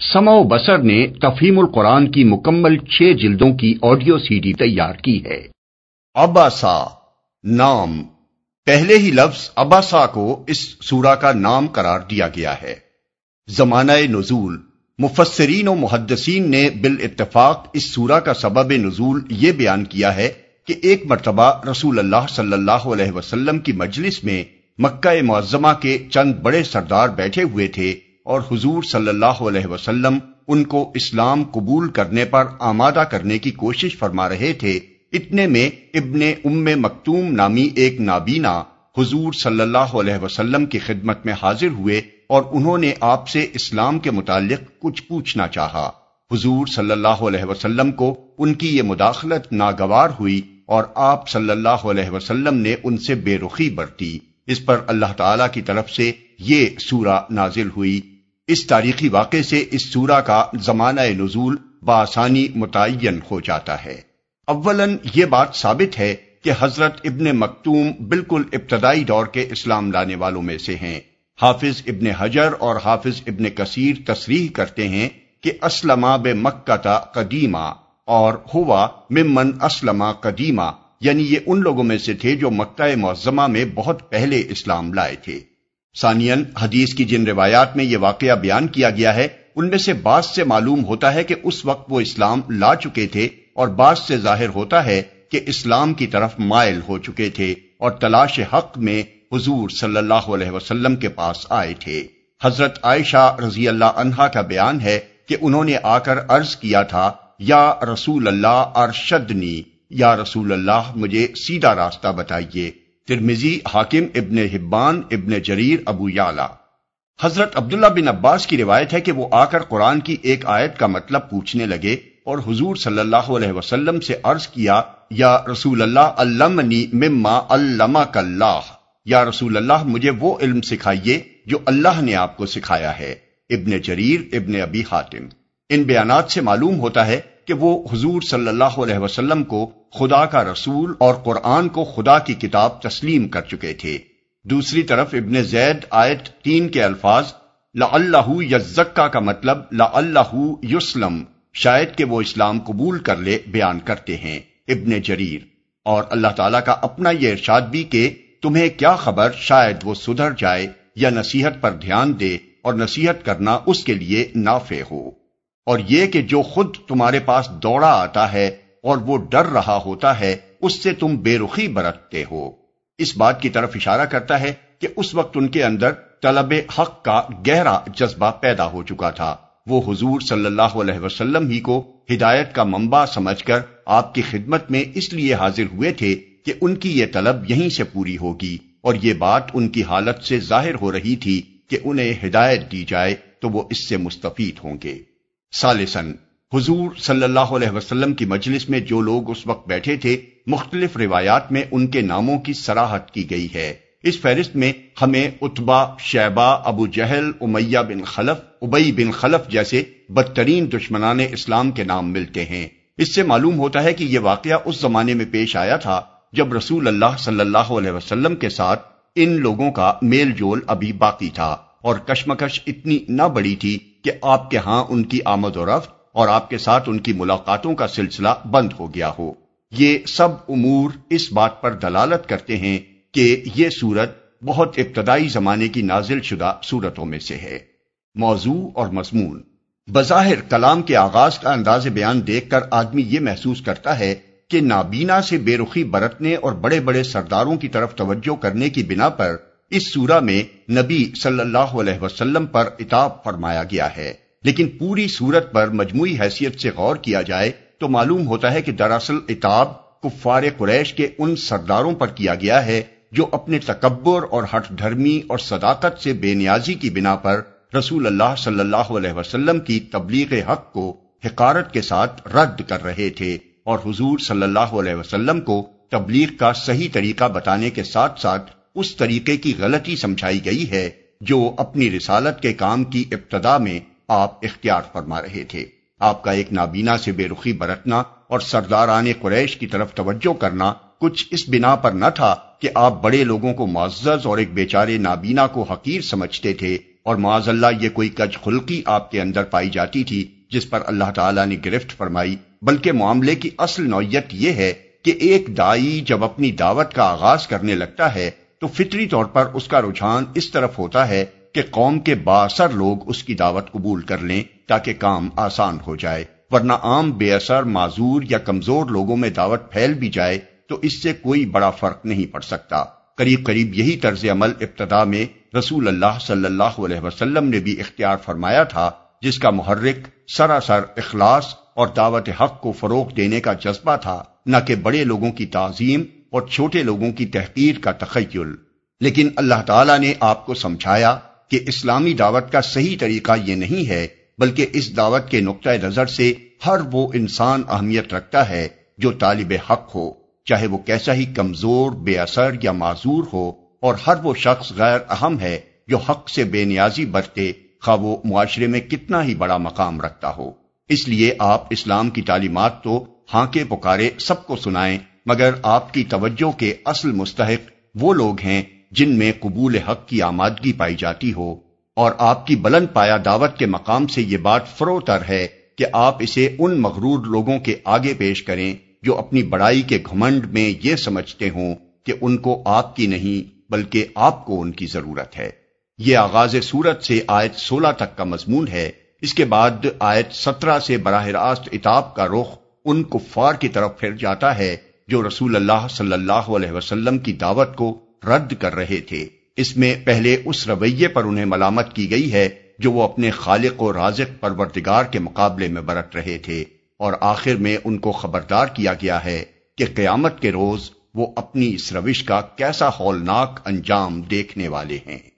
سما و بسر نے تفہیم القرآن کی مکمل چھ جلدوں کی آڈیو سی ڈی تیار کی ہے۔ اباسا نام۔ پہلے ہی لفظ اباسا کو اس سورہ کا نام قرار دیا گیا ہے۔ زمانہ نزول۔ مفسرین و محدثین نے بالاتفاق اس سورہ کا سبب نزول یہ بیان کیا ہے کہ ایک مرتبہ رسول اللہ صلی اللہ علیہ وسلم کی مجلس میں مکہ معظمہ کے چند بڑے سردار بیٹھے ہوئے تھے۔ اور حضور صلی اللہ علیہ وسلم ان کو اسلام قبول کرنے پر آمادہ کرنے کی کوشش فرما رہے تھے۔ اتنے میں ابن ام مکتوم نامی ایک نابینا حضور صلی اللہ علیہ وسلم کی خدمت میں حاضر ہوئے اور انہوں نے آپ سے اسلام کے متعلق کچھ پوچھنا چاہا۔ حضور صلی اللہ علیہ وسلم کو ان کی یہ مداخلت ناگوار ہوئی اور آپ صلی اللہ علیہ وسلم نے ان سے بے رخی برتی۔ اس پر اللہ تعالی کی طرف سے یہ سورہ نازل ہوئی۔ اس تاریخی واقعے سے اس سورہ کا زمانہ نزول بآسانی متعین ہو جاتا ہے۔ اولن یہ بات ثابت ہے کہ حضرت ابن مکتوم بالکل ابتدائی دور کے اسلام لانے والوں میں سے ہیں۔ حافظ ابن حجر اور حافظ ابن کثیر تصریح کرتے ہیں کہ اسلمہ بے مکہ قدیمہ اور ہوا ممن اسلمہ قدیمہ یعنی یہ ان لوگوں میں سے تھے جو مکہ معظمہ میں بہت پہلے اسلام لائے تھے۔ سانین حدیث کی جن روایات میں یہ واقعہ بیان کیا گیا ہے، ان میں سے بعض سے معلوم ہوتا ہے کہ اس وقت وہ اسلام لا چکے تھے اور بعض سے ظاہر ہوتا ہے کہ اسلام کی طرف مائل ہو چکے تھے اور تلاش حق میں حضور صلی اللہ علیہ وسلم کے پاس آئے تھے۔ حضرت عائشہ رضی اللہ عنہا کا بیان ہے کہ انہوں نے آ کر عرض کیا تھا، یا رسول اللہ، ارشدنی، یا رسول اللہ، مجھے سیدھا راستہ بتائیے۔ ترمیزی حاکم، ابن حبان، ابن جریر، ابو یالا حضرت عبداللہ بن عباس کی روایت ہے کہ وہ آ کر قرآن کی ایک آیت کا مطلب پوچھنے لگے اور حضور صلی اللہ علیہ وسلم سے عرض کیا، یا رسول اللہ، علمنی مما علمک اللہ۔ یا رسول اللہ، مجھے وہ علم سکھائیے جو اللہ نے آپ کو سکھایا ہے۔ ابن جریر، ابن ابی حاتم۔ ان بیانات سے معلوم ہوتا ہے کہ وہ حضور صلی اللہ علیہ وسلم کو خدا کا رسول اور قرآن کو خدا کی کتاب تسلیم کر چکے تھے۔ دوسری طرف ابن زید آیت تین کے الفاظ لا اللہ یزکا کا مطلب لا اللہ یوسلم شاید کہ وہ اسلام قبول کر لے بیان کرتے ہیں ابن جریر۔ اور اللہ تعالیٰ کا اپنا یہ ارشاد بھی کہ تمہیں کیا خبر شاید وہ سدھر جائے یا نصیحت پر دھیان دے اور نصیحت کرنا اس کے لیے نافع ہو۔ اور یہ کہ جو خود تمہارے پاس دوڑا آتا ہے اور وہ ڈر رہا ہوتا ہے، اس سے تم بے رخی برتتے ہو۔ اس بات کی طرف اشارہ کرتا ہے کہ اس وقت ان کے اندر طلب حق کا گہرا جذبہ پیدا ہو چکا تھا۔ وہ حضور صلی اللہ علیہ وسلم ہی کو ہدایت کا منبع سمجھ کر آپ کی خدمت میں اس لیے حاضر ہوئے تھے کہ ان کی یہ طلب یہیں سے پوری ہوگی۔ اور یہ بات ان کی حالت سے ظاہر ہو رہی تھی کہ انہیں ہدایت دی جائے تو وہ اس سے مستفید ہوں گے۔ سالسن حضور صلی اللہ علیہ وسلم کی مجلس میں جو لوگ اس وقت بیٹھے تھے، مختلف روایات میں ان کے ناموں کی سراہت کی گئی ہے۔ اس فہرست میں ہمیں اتبا شیبہ، ابو جہل، امیہ بن خلف، ابئی بن خلف جیسے بدترین دشمنان اسلام کے نام ملتے ہیں۔ اس سے معلوم ہوتا ہے کہ یہ واقعہ اس زمانے میں پیش آیا تھا جب رسول اللہ صلی اللہ علیہ وسلم کے ساتھ ان لوگوں کا میل جول ابھی باقی تھا اور کشمکش اتنی نہ بڑی تھی کہ آپ کے ہاں ان کی آمد و رفت اور آپ کے ساتھ ان کی ملاقاتوں کا سلسلہ بند ہو گیا ہو۔ یہ سب امور اس بات پر دلالت کرتے ہیں کہ یہ صورت بہت ابتدائی زمانے کی نازل شدہ صورتوں میں سے ہے۔ موضوع اور مضمون۔ بظاہر کلام کے آغاز کا انداز بیان دیکھ کر آدمی یہ محسوس کرتا ہے کہ نابینا سے بے رخی برتنے اور بڑے بڑے سرداروں کی طرف توجہ کرنے کی بنا پر اس سورہ میں نبی صلی اللہ علیہ وسلم پر اتاب فرمایا گیا ہے۔ لیکن پوری صورت پر مجموعی حیثیت سے غور کیا جائے تو معلوم ہوتا ہے کہ دراصل اتاب کفار قریش کے ان سرداروں پر کیا گیا ہے جو اپنے تکبر اور ہٹ دھرمی اور صداقت سے بے نیازی کی بنا پر رسول اللہ صلی اللہ علیہ وسلم کی تبلیغ حق کو حکارت کے ساتھ رد کر رہے تھے اور حضور صلی اللہ علیہ وسلم کو تبلیغ کا صحیح طریقہ بتانے کے ساتھ ساتھ اس طریقے کی غلطی سمجھائی گئی ہے جو اپنی رسالت کے کام کی ابتدا میں آپ اختیار فرما رہے تھے۔ آپ کا ایک نابینا سے بے رخی برتنا اور سرداران قریش کی طرف توجہ کرنا کچھ اس بنا پر نہ تھا کہ آپ بڑے لوگوں کو معزز اور ایک بیچارے نابینا کو حقیر سمجھتے تھے اور معاذ اللہ یہ کوئی کج خلقی آپ کے اندر پائی جاتی تھی جس پر اللہ تعالیٰ نے گرفت فرمائی۔ بلکہ معاملے کی اصل نوعیت یہ ہے کہ ایک دائی جب اپنی دعوت کا آغاز کرنے لگتا ہے تو فطری طور پر اس کا رجحان اس طرف ہوتا ہے کہ قوم کے باثر لوگ اس کی دعوت قبول کر لیں تاکہ کام آسان ہو جائے، ورنہ عام بے اثر، معذور یا کمزور لوگوں میں دعوت پھیل بھی جائے تو اس سے کوئی بڑا فرق نہیں پڑ سکتا۔ قریب قریب یہی طرز عمل ابتدا میں رسول اللہ صلی اللہ علیہ وسلم نے بھی اختیار فرمایا تھا، جس کا محرک سراسر اخلاص اور دعوت حق کو فروغ دینے کا جذبہ تھا، نہ کہ بڑے لوگوں کی تعظیم اور چھوٹے لوگوں کی تحقیر کا تخیل۔ لیکن اللہ تعالیٰ نے آپ کو سمجھایا کہ اسلامی دعوت کا صحیح طریقہ یہ نہیں ہے، بلکہ اس دعوت کے نقطۂ نظر سے ہر وہ انسان اہمیت رکھتا ہے جو طالب حق ہو، چاہے وہ کیسا ہی کمزور، بے اثر یا معذور ہو، اور ہر وہ شخص غیر اہم ہے جو حق سے بے نیازی برتے خواہ وہ معاشرے میں کتنا ہی بڑا مقام رکھتا ہو۔ اس لیے آپ اسلام کی تعلیمات تو ہاں کے پکارے سب کو سنائیں، مگر آپ کی توجہ کے اصل مستحق وہ لوگ ہیں جن میں قبول حق کی آمادگی پائی جاتی ہو، اور آپ کی بلند پایا دعوت کے مقام سے یہ بات فروتر ہے کہ آپ اسے ان مغرور لوگوں کے آگے پیش کریں جو اپنی بڑائی کے گھمنڈ میں یہ سمجھتے ہوں کہ ان کو آپ کی نہیں بلکہ آپ کو ان کی ضرورت ہے۔ یہ آغاز سورت سے آیت سولہ تک کا مضمون ہے۔ اس کے بعد آیت سترہ سے براہ راست اتاب کا رخ ان کفار کی طرف پھر جاتا ہے جو رسول اللہ صلی اللہ علیہ وسلم کی دعوت کو رد کر رہے تھے۔ اس میں پہلے اس رویے پر انہیں ملامت کی گئی ہے جو وہ اپنے خالق و رازق پروردگار کے مقابلے میں برت رہے تھے۔ اور آخر میں ان کو خبردار کیا گیا ہے کہ قیامت کے روز وہ اپنی اس روش کا کیسا ہولناک انجام دیکھنے والے ہیں۔